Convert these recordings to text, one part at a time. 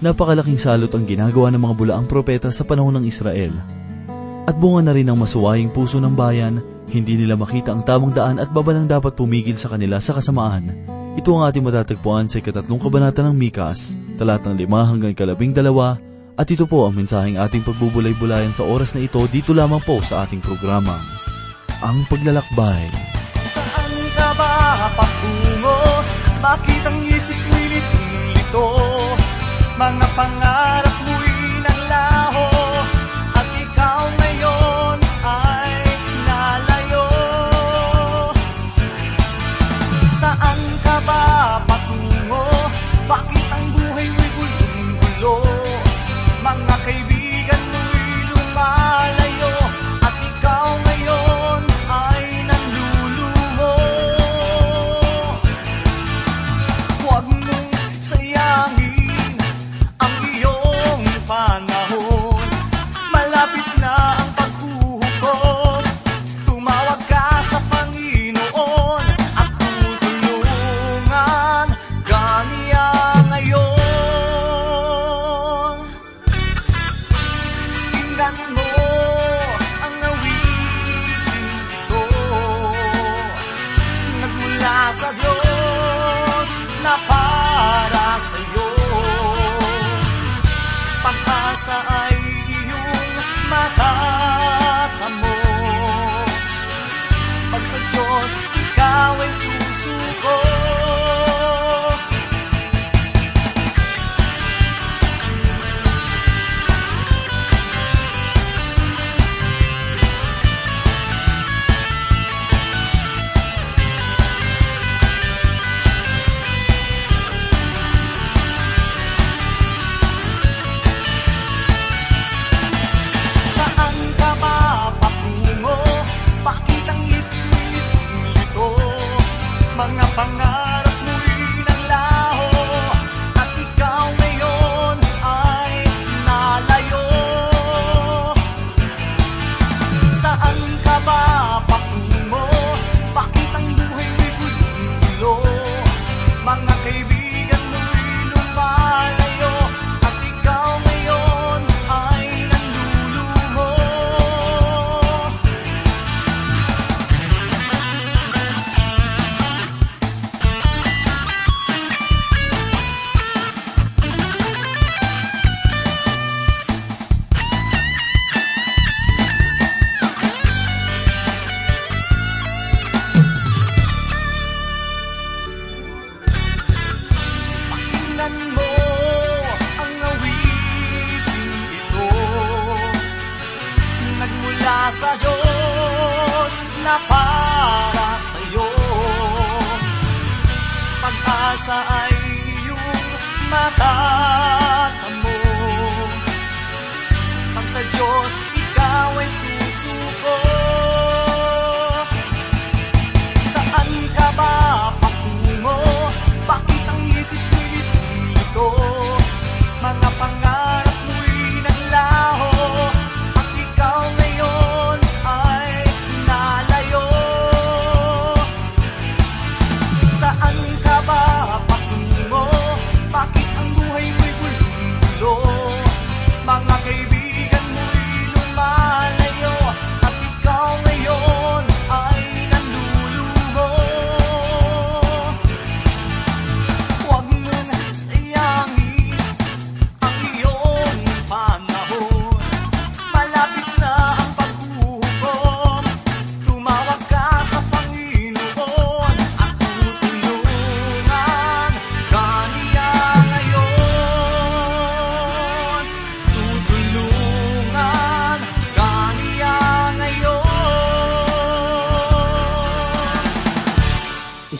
napakalaking salot ang ginagawa ng mga bulaang propeta sa panahon ng Israel. At bunga na rin ng masuwaying puso ng bayan, hindi nila makita ang tamang daan at babalang dapat pumigil sa kanila sa kasamaan. Ito ang ating matatagpuan sa ikatatlong kabanata ng Mikas, talatang lima hanggang kalabing dalawa, at ito po ang mensaheng ating pagbubulay-bulayan sa oras na ito dito lamang po sa ating programa. Ang Paglalakbay. Saan ka ba patungo? Bakit ang isip litong-lito? Mga pangarap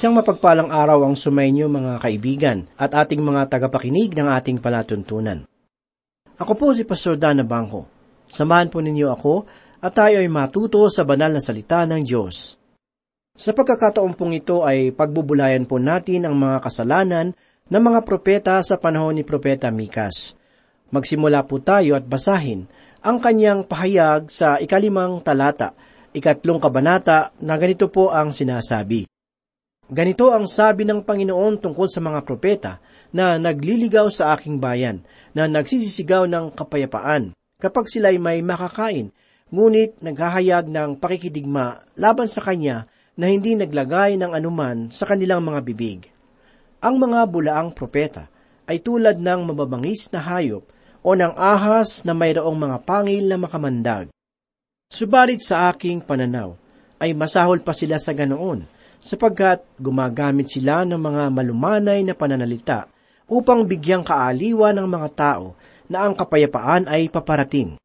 Isang mapagpalang araw ang sumainyo mga kaibigan at ating mga tagapakinig ng ating palatuntunan. Ako po si Pastor Dana Bangko. Samahan po ninyo ako at tayo ay matuto sa banal na salita ng Diyos. Sa pagkakataon pong ito ay pagbubulayan po natin ang mga kasalanan ng mga propeta sa panahon ni Propeta Mikas. Magsimula po tayo at basahin ang kanyang pahayag sa ikalimang talata, ikatlong kabanata na ganito po ang sinasabi. Ganito ang sabi ng Panginoon tungkol sa mga propeta na nagliligaw sa aking bayan, na nagsisisigaw ng kapayapaan kapag sila'y may makakain, ngunit naghahayag ng pakikidigma laban sa kanya na hindi naglagay ng anuman sa kanilang mga bibig. Ang mga bulaang propeta ay tulad ng mababangis na hayop o ng ahas na mayroong mga pangil na makamandag. Subalit sa aking pananaw, ay masahol pa sila sa ganoon, sapagkat gumagamit sila ng mga malumanay na pananalita upang bigyang kaaliwa ng mga tao na ang kapayapaan ay paparating.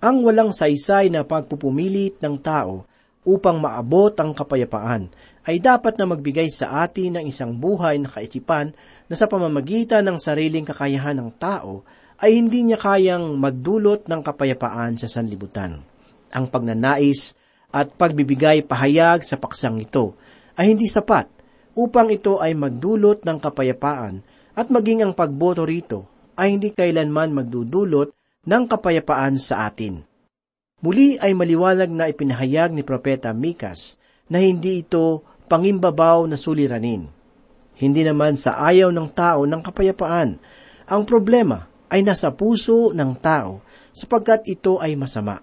Ang walang saysay na pagpupumilit ng tao upang maabot ang kapayapaan ay dapat na magbigay sa atin ng isang buhay na kaisipan na sa pamamagitan ng sariling kakayahan ng tao ay hindi niya kayang magdulot ng kapayapaan sa sanlibutan. Ang pagnanais at pagbibigay pahayag sa paksang ito ay hindi sapat upang ito ay magdulot ng kapayapaan at maging ang pagboto rito ay hindi kailanman magdudulot ng kapayapaan sa atin. Muli ay maliwanag na ipinahayag ni Propeta Mikas na hindi ito pangimbabaw na suliranin. Hindi naman sa ayaw ng tao ng kapayapaan. Ang problema ay nasa puso ng tao sapagkat ito ay masama.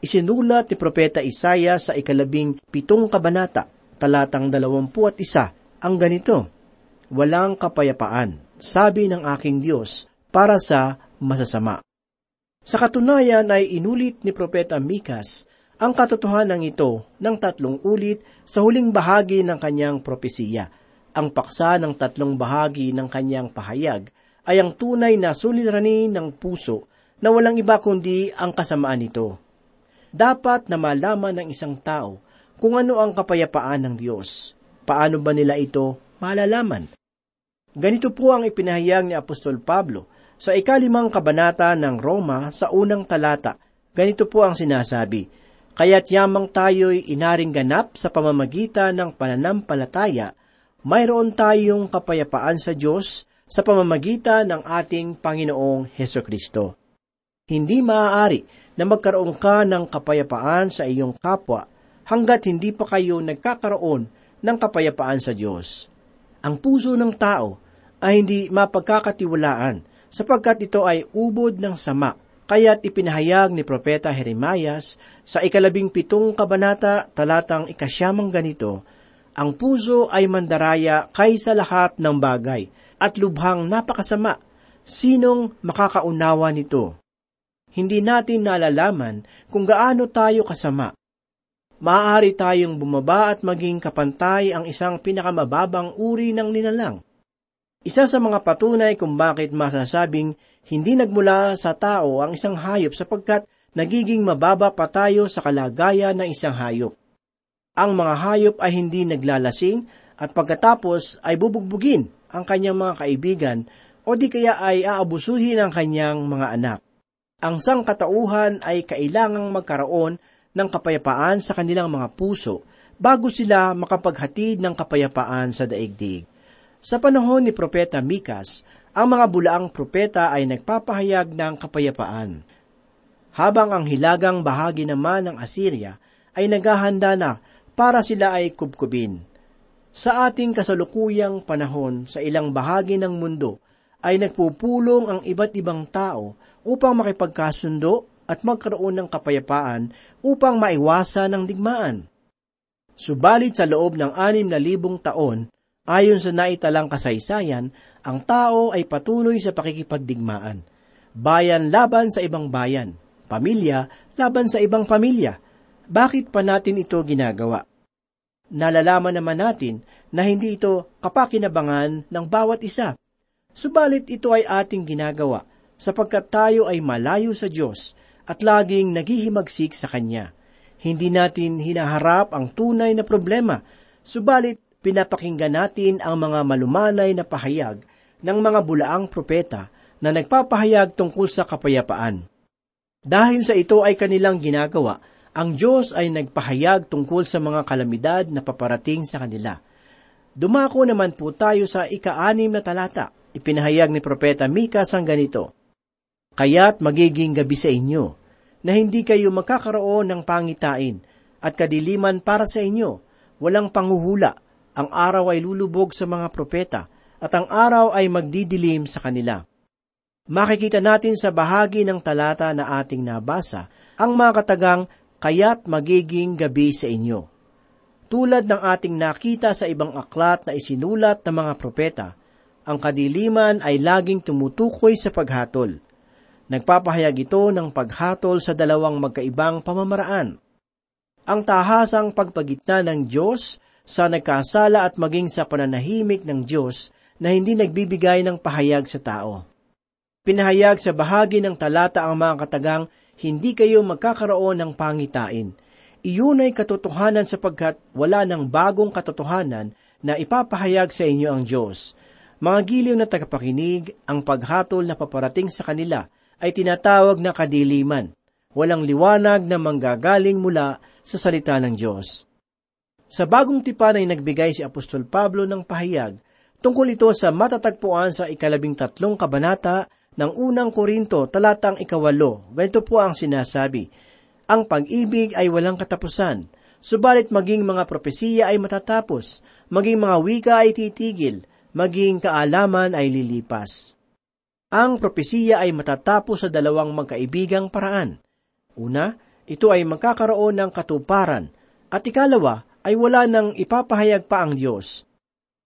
Isinulat ni Propeta Isaya sa ikalabing pitong kabanata, talatang dalawampu at isa, ang ganito, Walang kapayapaan, sabi ng aking Diyos, para sa masasama. Sa katunayan ay inulit ni Propeta Mikas ang katotohanan ito ng tatlong ulit sa huling bahagi ng kanyang propesiya. Ang paksa ng tatlong bahagi ng kanyang pahayag ay ang tunay na suliranin ng puso na walang iba kundi ang kasamaan nito. Dapat na malaman ng isang tao kung ano ang kapayapaan ng Diyos. Paano ba nila ito malalaman? Ganito po ang ipinahayag ni Apostol Pablo sa ikalimang kabanata ng Roma sa unang talata, ganito po ang sinasabi, Kaya't yamang tayo'y inaring ganap sa pamamagitan ng pananampalataya, mayroon tayong kapayapaan sa Diyos sa pamamagitan ng ating Panginoong Heso Kristo. Hindi maaari na magkaroon ka ng kapayapaan sa iyong kapwa hanggat hindi pa kayo nagkakaroon ng kapayapaan sa Diyos. Ang puso ng tao ay hindi mapagkakatiwalaan sapagkat ito ay ubod ng sama. Kaya't ipinahayag ni Propeta Jeremias sa ikalabing pitong kabanata talatang ikasyamang ganito, Ang puso ay mandaraya kaysa lahat ng bagay, at lubhang napakasama. Sinong makakaunawa nito? Hindi natin nalalaman kung gaano tayo kasama. Maaari tayong bumaba at maging kapantay ang isang pinakamababang uri ng nilalang. Isa sa mga patunay kung bakit masasabing hindi nagmula sa tao ang isang hayop sapagkat nagiging mababa pa tayo sa kalagayan ng isang hayop. Ang mga hayop ay hindi naglalasing at pagkatapos ay bubugbugin ang kanyang mga kaibigan o di kaya ay aabusuhin ang kanyang mga anak. Ang sangkatauhan ay kailangang magkaroon ng kapayapaan sa kanilang mga puso bago sila makapaghatid ng kapayapaan sa daigdig. Sa panahon ni Propeta Mikas, ang mga bulaang propeta ay nagpapahayag ng kapayapaan. Habang ang hilagang bahagi naman ng Assyria ay naghahanda na para sila ay kubkubin. Sa ating kasalukuyang panahon sa ilang bahagi ng mundo ay nagpupulong ang iba't ibang tao upang makipagkasundo at magkaroon ng kapayapaan upang maiwasan ang digmaan. Subalit sa loob ng anim na libong taon, Ayon sa naitalang kasaysayan, ang tao ay patuloy sa pakikipagdigmaan. Bayan laban sa ibang bayan, pamilya laban sa ibang pamilya. Bakit pa natin ito ginagawa? Nalalaman naman natin na hindi ito kapakinabangan ng bawat isa. Subalit ito ay ating ginagawa sapagkat tayo ay malayo sa Diyos at laging naghihimagsik sa Kanya. Hindi natin hinaharap ang tunay na problema, subalit pinapakinggan natin ang mga malumanay na pahayag ng mga bulaang propeta na nagpapahayag tungkol sa kapayapaan. Dahil sa ito ay kanilang ginagawa, ang Diyos ay nagpahayag tungkol sa mga kalamidad na paparating sa kanila. Dumako naman po tayo sa ika-anim na talata. Ipinahayag ni Propeta Mika sang ganito, Kaya't magiging gabi sa inyo, na hindi kayo magkakaroon ng pangitain at kadiliman para sa inyo, walang panguhula, ang araw ay lulubog sa mga propeta, at ang araw ay magdidilim sa kanila. Makikita natin sa bahagi ng talata na ating nabasa ang mga katagang kaya't magiging gabi sa inyo. Tulad ng ating nakita sa ibang aklat na isinulat ng mga propeta, ang kadiliman ay laging tumutukoy sa paghatol. Nagpapahayag ito ng paghatol sa dalawang magkaibang pamamaraan. Ang tahasang pagpagitna ng Diyos sa nagkasala at maging sa pananahimik ng Diyos na hindi nagbibigay ng pahayag sa tao. Pinahayag sa bahagi ng talata ang mga katagang hindi kayo magkakaroon ng pangitain. Iyon ay katotohanan sapagkat wala ng bagong katotohanan na ipapahayag sa inyo ang Diyos. Mga giliw na tagapakinig, ang paghatol na paparating sa kanila ay tinatawag na kadiliman. Walang liwanag na manggagaling mula sa salita ng Diyos. Sa bagong tipan ay nagbigay si Apostol Pablo ng pahayag tungkol ito sa matatagpuan sa ikalabing tatlong kabanata ng unang Korinto talatang ikawalo. Ganito po ang sinasabi, Ang pag-ibig ay walang katapusan, subalit maging mga propesiya ay matatapos, maging mga wika ay titigil, maging kaalaman ay lilipas. Ang propesiya ay matatapos sa dalawang magkaibigang paraan. Una, ito ay magkakaroon ng katuparan, at ikalawa ay wala nang ipapahayag pa ang Diyos.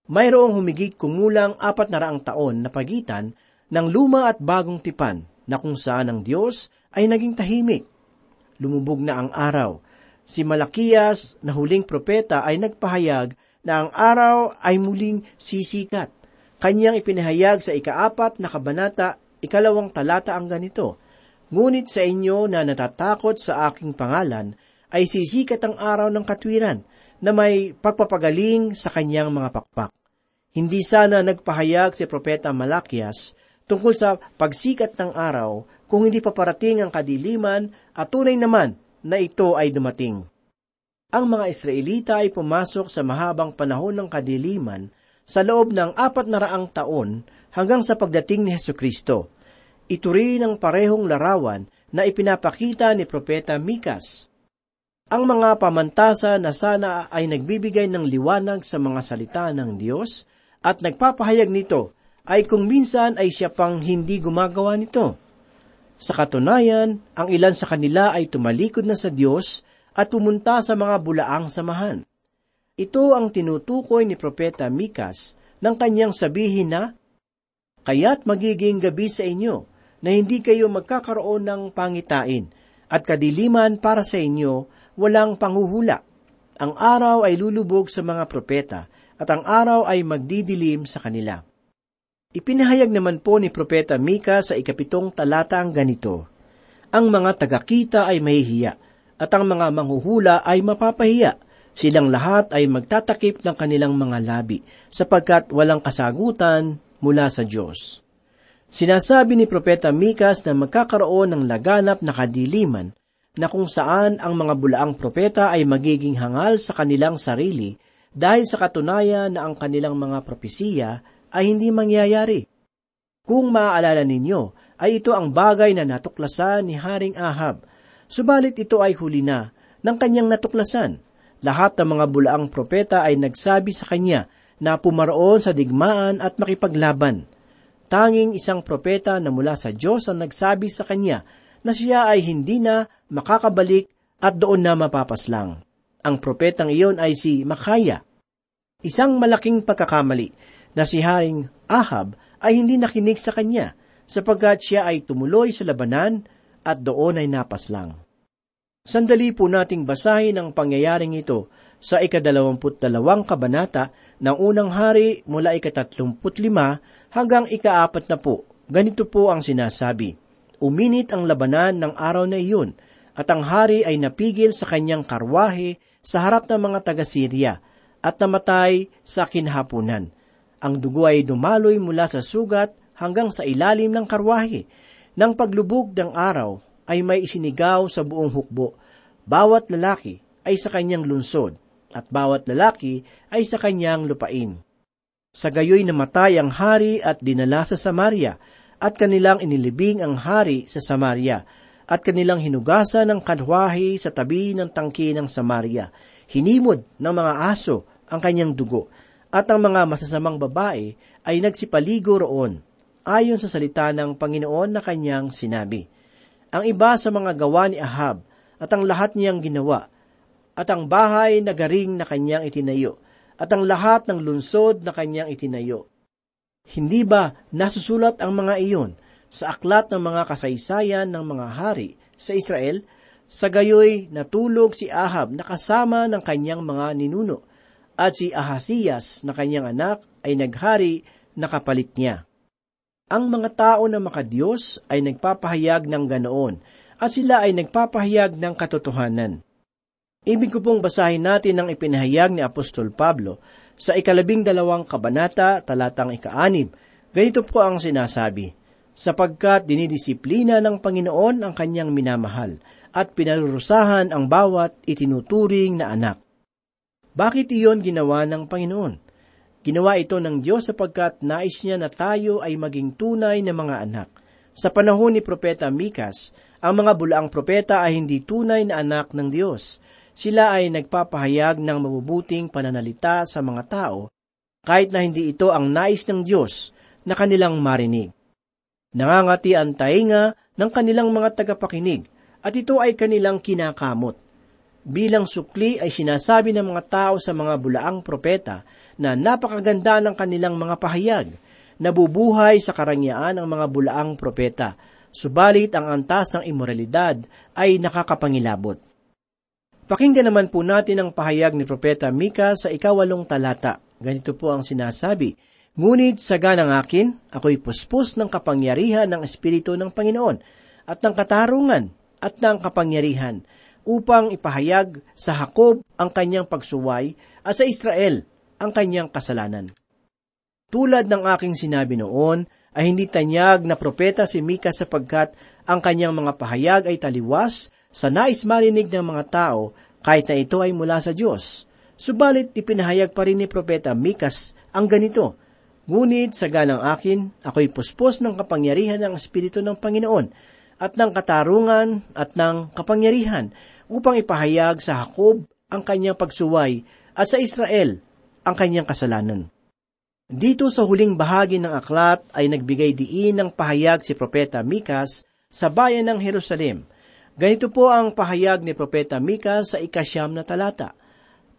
Mayroong humigit kumulang apat na raang taon na pagitan ng luma at bagong tipan na kung saan ang Diyos ay naging tahimik. Lumubog na ang araw. Si Malakias na huling propeta ay nagpahayag na ang araw ay muling sisikat Kanyang ipinahayag sa ikaapat na kabanata, ikalawang talata ang ganito, Ngunit sa inyo na natatakot sa aking pangalan, ay sisikat ang araw ng katwiran na may pagpapagaling sa kanyang mga pakpak. Hindi sana nagpahayag si Propeta Malakias tungkol sa pagsikat ng araw kung hindi paparating ang kadiliman at tunay naman na ito ay dumating. Ang mga Israelita ay pumasok sa mahabang panahon ng kadiliman sa loob ng apat na raang taon hanggang sa pagdating ni Heso Kristo. Ito rin ang parehong larawan na ipinapakita ni Propeta Mikas. Ang mga pamantasa na sana ay nagbibigay ng liwanag sa mga salita ng Diyos at nagpapahayag nito ay kung minsan ay siya pang hindi gumagawa nito. Sa katunayan, ang ilan sa kanila ay tumalikod na sa Diyos at pumunta sa mga bulaang samahan. Ito ang tinutukoy ni Propeta Mikas nang kanyang sabihin na, Kaya't magiging gabi sa inyo na hindi kayo magkakaroon ng pangitain at kadiliman para sa inyo walang panghuhula. Ang araw ay lulubog sa mga propeta at ang araw ay magdidilim sa kanila. Ipinahayag naman po ni Propeta Mika sa ikapitong talata ang ganito, Ang mga tagakita ay mahihiya, at ang mga manghuhula ay mapapahiya, Silang lahat ay magtatakip ng kanilang mga labi sapagkat walang kasagutan mula sa Diyos. Sinasabi ni Propeta Mikas na magkakaroon ng laganap na kadiliman na kung saan ang mga bulaang propeta ay magiging hangal sa kanilang sarili dahil sa katunayan na ang kanilang mga propesiya ay hindi mangyayari. Kung maaalala ninyo, ay ito ang bagay na natuklasan ni Haring Ahab, subalit ito ay huli na ng kanyang natuklasan lahat ng mga bulaang propeta ay nagsabi sa kanya na pumaroon sa digmaan at makipaglaban. Tanging isang propeta na mula sa Diyos ang nagsabi sa kanya na siya ay hindi na makakabalik at doon na mapapaslang. Ang propetang iyon ay si Makaya. Isang malaking pagkakamali na si Haring Ahab ay hindi nakinig sa kanya sapagkat siya ay tumuloy sa labanan at doon ay napaslang. Sandali po nating basahin ang pangyayaring ito sa ikadalawamput dalawang kabanata ng unang hari mula ikatatlumput lima hanggang ikaapat na po. Ganito po ang sinasabi. Uminit ang labanan ng araw na iyon, at ang hari ay napigil sa kanyang karwahe sa harap ng mga taga-Syria, at namatay sa kinhapunan. Ang dugo ay dumaloy mula sa sugat hanggang sa ilalim ng karwahe. Nang paglubog ng araw, ay may isinigaw sa buong hukbo. Bawat lalaki ay sa kanyang lunsod, at bawat lalaki ay sa kanyang lupain. Sa gayoy namatay ang hari at dinala sa Samaria, at kanilang inilibing ang hari sa Samaria, at kanilang hinugasan ng kadwahi sa tabi ng tangki ng Samaria. Hinimod ng mga aso ang kanyang dugo, at ang mga masasamang babae ay nagsipaligo roon, ayon sa salita ng Panginoon na kanyang sinabi. Ang iba sa mga gawa ni Ahab at ang lahat niyang ginawa, at ang bahay na garing na kanyang itinayo, at ang lahat ng lunsod na kanyang itinayo. Hindi ba nasusulat ang mga iyon sa aklat ng mga kasaysayan ng mga hari sa Israel? Sa gayoy natulog si Ahab na kasama ng kanyang mga ninuno, at si Ahasias na kanyang anak ay naghari na kapalit niya. Ang mga tao na makadiyos ay nagpapahayag ng ganoon, at sila ay nagpapahayag ng katotohanan. Ibig ko pong basahin natin ang ipinahayag ni Apostol Pablo sa ikalabing dalawang kabanata, talatang ikaanib. Ganito po ang sinasabi, sapagkat dinidisiplina ng Panginoon ang kanyang minamahal at pinarurusahan ang bawat itinuturing na anak. Bakit iyon ginawa ng Panginoon? Ginawa ito ng Diyos sapagkat nais niya na tayo ay maging tunay na mga anak. Sa panahon ni Propeta Mikas, ang mga bulaang propeta ay hindi tunay na anak ng Diyos. Sila ay nagpapahayag ng mabubuting pananalita sa mga tao, kahit na hindi ito ang nais ng Diyos na kanilang marinig. Nangangati ang tainga ng kanilang mga tagapakinig at ito ay kanilang kinakamot. Bilang sukli ay sinasabi ng mga tao sa mga bulaang propeta na napakaganda ng kanilang mga pahayag, nabubuhay sa karangyaan ang mga bulaang propeta, subalit ang antas ng imoralidad ay nakakapangilabot. Pakinggan naman po natin ang pahayag ni Propeta Mika sa ikawalong talata. Ganito po ang sinasabi, Ngunit sa ganang akin, ako'y puspos ng kapangyarihan ng Espiritu ng Panginoon at ng katarungan at ng kapangyarihan upang ipahayag sa Hakob ang kanyang pagsuway at sa Israel ang kanyang kasalanan. Tulad ng aking sinabi noon, ay hindi tanyag na propeta si Mika sapagkat ang kanyang mga pahayag ay taliwas sa nais marinig ng mga tao kahit na ito ay mula sa Diyos. Subalit ipinahayag pa rin ni Propeta Mikas ang ganito, Ngunit sa ganang akin, ako'y puspos ng kapangyarihan ng Espiritu ng Panginoon at ng katarungan at ng kapangyarihan upang ipahayag sa Hakob ang kanyang pagsuway at sa Israel ang kanyang kasalanan. Dito sa huling bahagi ng aklat ay nagbigay diin ng pahayag si Propeta Mikas sa bayan ng Jerusalem. Ganito po ang pahayag ni Propeta Mika sa ikasyam na talata.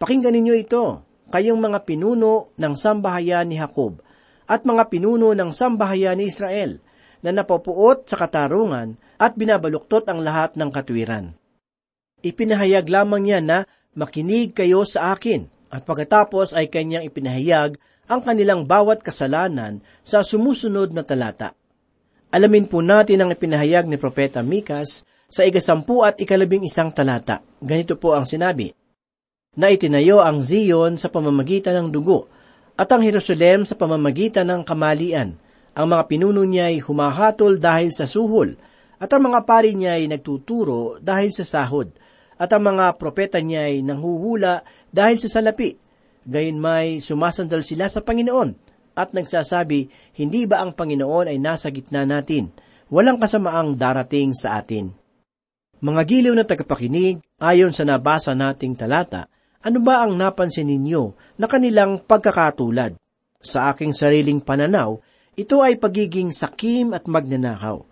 Pakinggan ninyo ito, kayong mga pinuno ng sambahayan ni Jacob at mga pinuno ng sambahayan ni Israel na napopuot sa katarungan at binabaluktot ang lahat ng katwiran. Ipinahayag lamang niya na makinig kayo sa akin at pagkatapos ay kanyang ipinahayag ang kanilang bawat kasalanan sa sumusunod na talata. Alamin po natin ang ipinahayag ni Propeta Mikas sa ikasampu at ikalabing isang talata. Ganito po ang sinabi, na itinayo ang Zion sa pamamagitan ng dugo at ang Jerusalem sa pamamagitan ng kamalian ang mga pinuno niya ay humahatol dahil sa suhol, at ang mga pari niya ay nagtuturo dahil sa sahod, at ang mga propeta niya ay nanghuhula dahil sa salapi. Gayon may sumasandal sila sa Panginoon, at nagsasabi, hindi ba ang Panginoon ay nasa gitna natin? Walang kasamaang darating sa atin. Mga giliw na tagapakinig, ayon sa nabasa nating talata, ano ba ang napansin ninyo na kanilang pagkakatulad? Sa aking sariling pananaw, ito ay pagiging sakim at magnanakaw.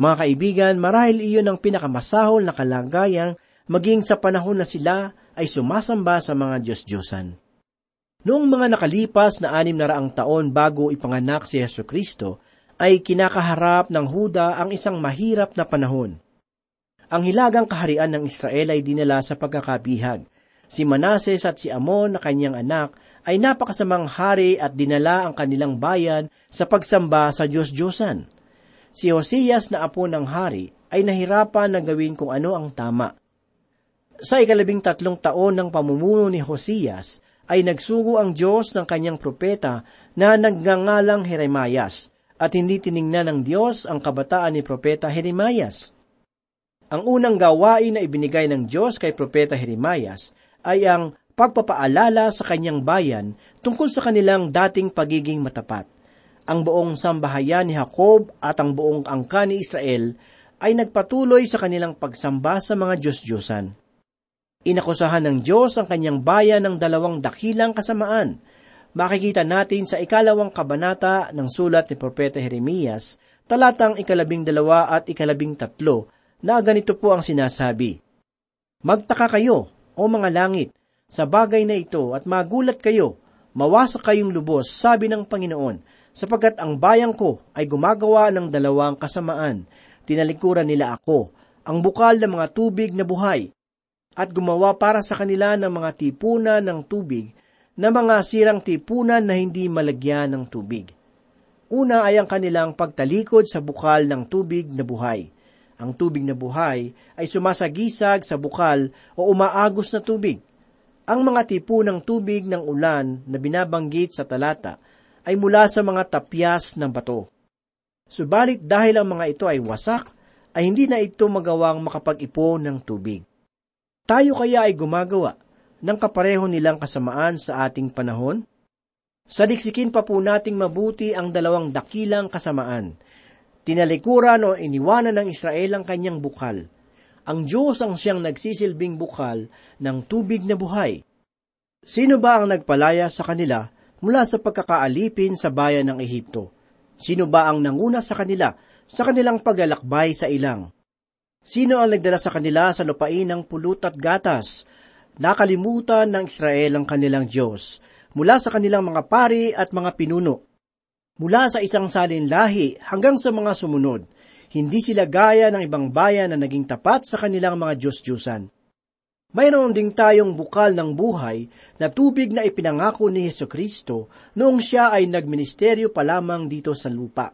Mga kaibigan, marahil iyon ang pinakamasahol na kalagayang maging sa panahon na sila ay sumasamba sa mga Diyos-Diyosan. Noong mga nakalipas na anim na raang taon bago ipanganak si Yesu Kristo, ay kinakaharap ng Huda ang isang mahirap na panahon. Ang hilagang kaharian ng Israel ay dinala sa pagkakabihag. Si Manases at si Amon na kanyang anak ay napakasamang hari at dinala ang kanilang bayan sa pagsamba sa Diyos-Diyosan. Si Hosias na apo ng hari ay nahirapan na gawin kung ano ang tama. Sa ikalabing tatlong taon ng pamumuno ni Hosias, ay nagsugo ang Diyos ng kanyang propeta na nagngangalang Jeremias at hindi tiningnan ng Diyos ang kabataan ni propeta Jeremias. Ang unang gawain na ibinigay ng Diyos kay propeta Jeremias ay ang pagpapaalala sa kanyang bayan tungkol sa kanilang dating pagiging matapat. Ang buong sambahayan ni Jacob at ang buong angka ni Israel ay nagpatuloy sa kanilang pagsamba sa mga Diyos-Diyosan. Inakusahan ng Diyos ang kanyang bayan ng dalawang dakilang kasamaan. makikita natin sa ikalawang kabanata ng sulat ni Propeta Jeremias, talatang ikalabing dalawa at ikalabing tatlo, na ganito po ang sinasabi. Magtaka kayo, o mga langit, sa bagay na ito at magulat kayo, mawasak kayong lubos, sabi ng Panginoon, sapagkat ang bayang ko ay gumagawa ng dalawang kasamaan. Tinalikuran nila ako, ang bukal ng mga tubig na buhay, at gumawa para sa kanila ng mga tipunan ng tubig na mga sirang tipunan na hindi malagyan ng tubig. Una ay ang kanilang pagtalikod sa bukal ng tubig na buhay. Ang tubig na buhay ay sumasagisag sa bukal o umaagos na tubig. Ang mga tipunang tubig ng ulan na binabanggit sa talata ay mula sa mga tapyas ng bato. Subalit dahil ang mga ito ay wasak, ay hindi na ito magawang makapag-ipon ng tubig. Tayo kaya ay gumagawa ng kapareho nilang kasamaan sa ating panahon? Saliksikin pa po nating mabuti ang dalawang dakilang kasamaan. Tinalikuran o iniwanan ng Israel ang kanyang bukal. Ang Diyos ang siyang nagsisilbing bukal ng tubig na buhay. Sino ba ang nagpalaya sa kanila mula sa pagkakaalipin sa bayan ng Ehipto? Sino ba ang nanguna sa kanila sa kanilang paglalakbay sa ilang? Sino ang nagdala sa kanila sa lupain ng pulot at gatas? Nakalimutan ng Israel ang kanilang Diyos mula sa kanilang mga pari at mga pinuno. Mula sa isang salin lahi hanggang sa mga sumunod, hindi sila gaya ng ibang bayan na naging tapat sa kanilang mga Diyos-Diyusan. Mayroon ding tayong bukal ng buhay na tubig na ipinangako ni Heso Kristo noong siya ay nagministeryo pa lamang dito sa lupa.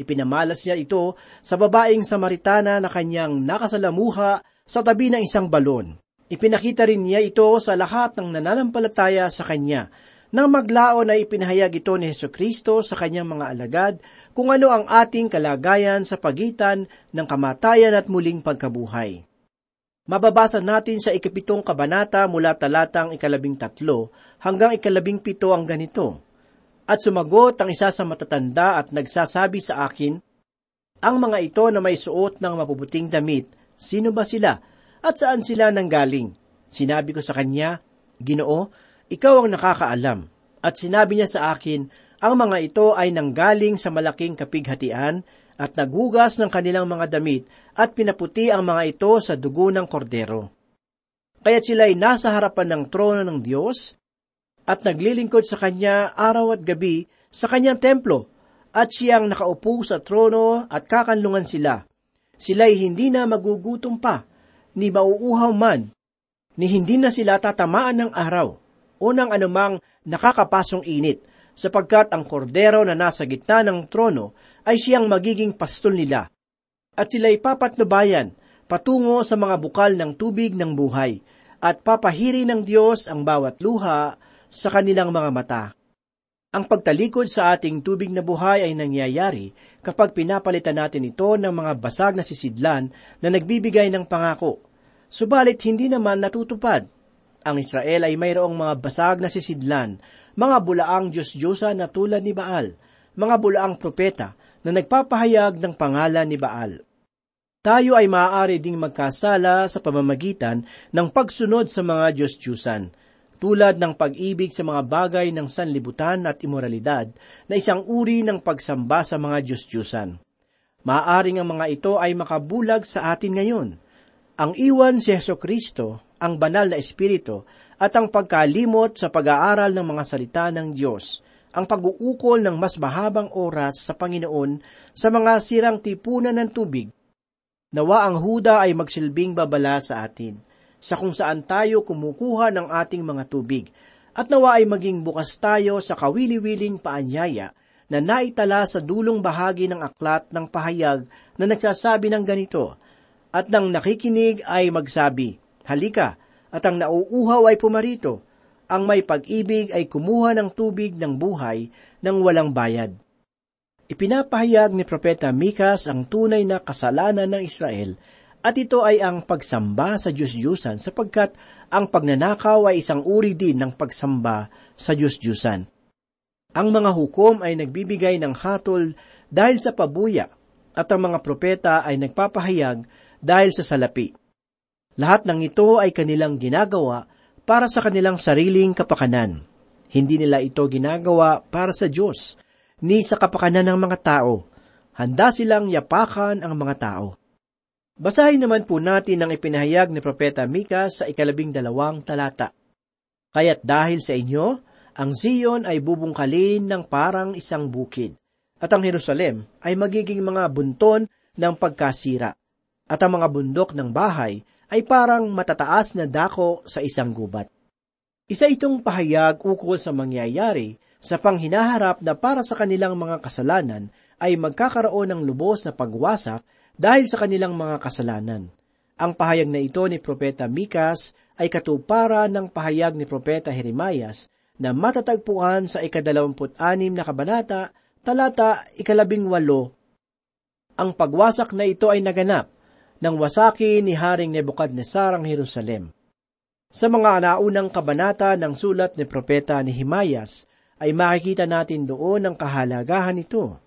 Ipinamalas niya ito sa babaeng Samaritana na kanyang nakasalamuha sa tabi ng isang balon. Ipinakita rin niya ito sa lahat ng nananampalataya sa kanya. Nang maglaon ay ipinahayag ito ni Heso Kristo sa kanyang mga alagad kung ano ang ating kalagayan sa pagitan ng kamatayan at muling pagkabuhay. Mababasa natin sa ikapitong kabanata mula talatang ikalabing tatlo hanggang ikalabing pito ang ganito. At sumagot ang isa sa matatanda at nagsasabi sa akin, Ang mga ito na may suot ng mapuputing damit, sino ba sila? At saan sila nanggaling? Sinabi ko sa kanya, Ginoo, ikaw ang nakakaalam. At sinabi niya sa akin, ang mga ito ay nanggaling sa malaking kapighatian at nagugas ng kanilang mga damit at pinaputi ang mga ito sa dugo ng kordero. Kaya't sila ay nasa harapan ng trono ng Diyos at naglilingkod sa kanya araw at gabi sa kanyang templo, at siyang nakaupo sa trono at kakanlungan sila. Sila'y hindi na magugutom pa, ni mauuhaw man, ni hindi na sila tatamaan ng araw, o ng anumang nakakapasong init, sapagkat ang kordero na nasa gitna ng trono ay siyang magiging pastol nila. At sila'y papatnubayan patungo sa mga bukal ng tubig ng buhay, at papahiri ng Diyos ang bawat luha sa kanilang mga mata. Ang pagtalikod sa ating tubig na buhay ay nangyayari kapag pinapalitan natin ito ng mga basag na sisidlan na nagbibigay ng pangako. Subalit hindi naman natutupad. Ang Israel ay mayroong mga basag na sisidlan, mga bulaang Diyos-Diyosa na tulad ni Baal, mga bulaang propeta na nagpapahayag ng pangalan ni Baal. Tayo ay maaari ding magkasala sa pamamagitan ng pagsunod sa mga Diyos-Diyusan tulad ng pag-ibig sa mga bagay ng sanlibutan at imoralidad na isang uri ng pagsamba sa mga Diyos-Diyusan. Maaring ang mga ito ay makabulag sa atin ngayon. Ang iwan si Yeso Kristo, ang banal na Espiritu, at ang pagkalimot sa pag-aaral ng mga salita ng Diyos, ang pag-uukol ng mas mahabang oras sa Panginoon sa mga sirang tipunan ng tubig. Nawa ang Huda ay magsilbing babala sa atin sa kung saan tayo kumukuha ng ating mga tubig, at nawa ay maging bukas tayo sa kawili-wiling paanyaya na naitala sa dulong bahagi ng aklat ng pahayag na nagsasabi ng ganito, at nang nakikinig ay magsabi, Halika, at ang nauuhaw ay pumarito, ang may pag-ibig ay kumuha ng tubig ng buhay ng walang bayad. Ipinapahayag ni Propeta Mikas ang tunay na kasalanan ng Israel at ito ay ang pagsamba sa Diyos-Diyusan sapagkat ang pagnanakaw ay isang uri din ng pagsamba sa Diyos-Diyusan. Ang mga hukom ay nagbibigay ng hatol dahil sa pabuya at ang mga propeta ay nagpapahayag dahil sa salapi. Lahat ng ito ay kanilang ginagawa para sa kanilang sariling kapakanan. Hindi nila ito ginagawa para sa Diyos, ni sa kapakanan ng mga tao. Handa silang yapakan ang mga tao. Basahin naman po natin ang ipinahayag ni Propeta Mika sa ikalabing dalawang talata. Kaya't dahil sa inyo, ang Zion ay bubungkalin ng parang isang bukid, at ang Jerusalem ay magiging mga bunton ng pagkasira, at ang mga bundok ng bahay ay parang matataas na dako sa isang gubat. Isa itong pahayag ukol sa mangyayari sa panghinaharap na para sa kanilang mga kasalanan ay magkakaroon ng lubos na pagwasak dahil sa kanilang mga kasalanan. Ang pahayag na ito ni Propeta Mikas ay katupara ng pahayag ni Propeta Jeremias na matatagpuan sa ikadalawamput-anim na kabanata, talata ikalabing walo. Ang pagwasak na ito ay naganap nang wasaki ni Haring Nebukadnesar ang Jerusalem. Sa mga naunang kabanata ng sulat ni Propeta ni Himayas, ay makikita natin doon ang kahalagahan nito.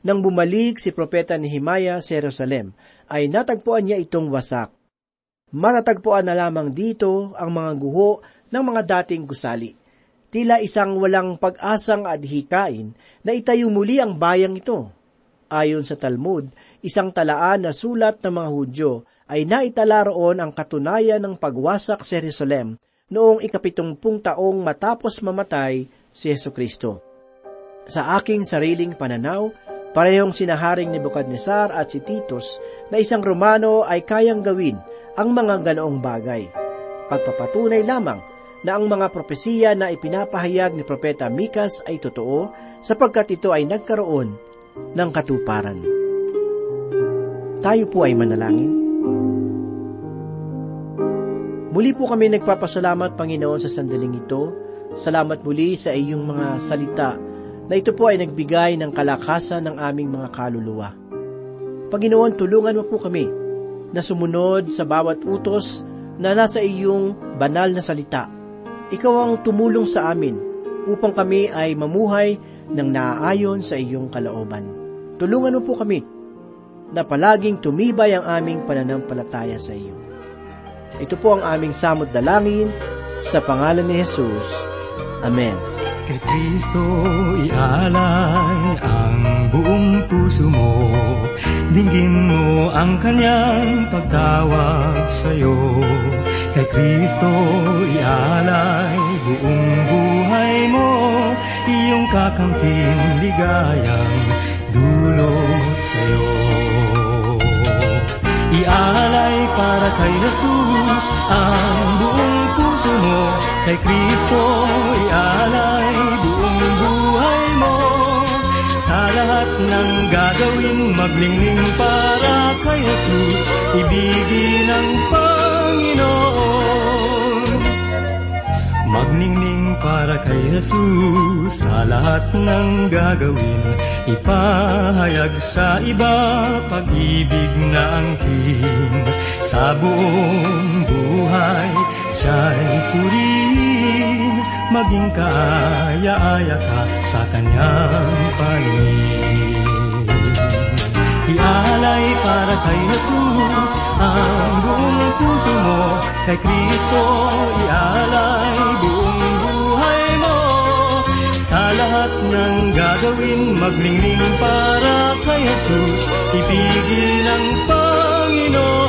Nang bumalik si Propeta Nehemiah sa Jerusalem, ay natagpuan niya itong wasak. Matatagpuan na lamang dito ang mga guho ng mga dating gusali. Tila isang walang pag-asang adhikain na itayo muli ang bayang ito. Ayon sa Talmud, isang talaan na sulat ng mga Hudyo ay naitala roon ang katunayan ng pagwasak sa Jerusalem noong ikapitumpung taong matapos mamatay si Yesu Kristo. Sa aking sariling pananaw, Parehong sinaharing ni Bukadnesar at si Titus na isang Romano ay kayang gawin ang mga ganoong bagay. Pagpapatunay lamang na ang mga propesiya na ipinapahayag ni Propeta Mikas ay totoo sapagkat ito ay nagkaroon ng katuparan. Tayo po ay manalangin. Muli po kami nagpapasalamat, Panginoon, sa sandaling ito. Salamat muli sa iyong mga salita na ito po ay nagbigay ng kalakasan ng aming mga kaluluwa. Panginoon, tulungan mo po kami na sumunod sa bawat utos na nasa iyong banal na salita. Ikaw ang tumulong sa amin upang kami ay mamuhay ng naaayon sa iyong kalooban. Tulungan mo po kami na palaging tumibay ang aming pananampalataya sa iyo. Ito po ang aming samot dalangin sa pangalan ni Jesus. Amen. Kay Kristo ialay ang buong puso mo. Dinggin mo ang kanyang pagtawag sa'yo. Kay Kristo ialay buong buhay mo. Iyong kakamping ligayang dulot sa'yo Ialay para kay Jesus ang buong puso mo. Kay Kristo ialay buong buhay mo. Sa lahat ng gagawin maglingling para kay Jesus Ibigin ang Panginoon Magningning para kay Jesus sa lahat ng gagawin. Ipahayag sa iba pag-ibig na angkin Sa buong buhay siya'y purihin. Maging kaaya-aya ka sa kanyang paningin. Ialay para kay Jesus. Ang buong puso mo Kay Kristo ialay buong buhay mo. Sa lahat ng gagawin maglingling para kay Jesus Ibigin ang Panginoon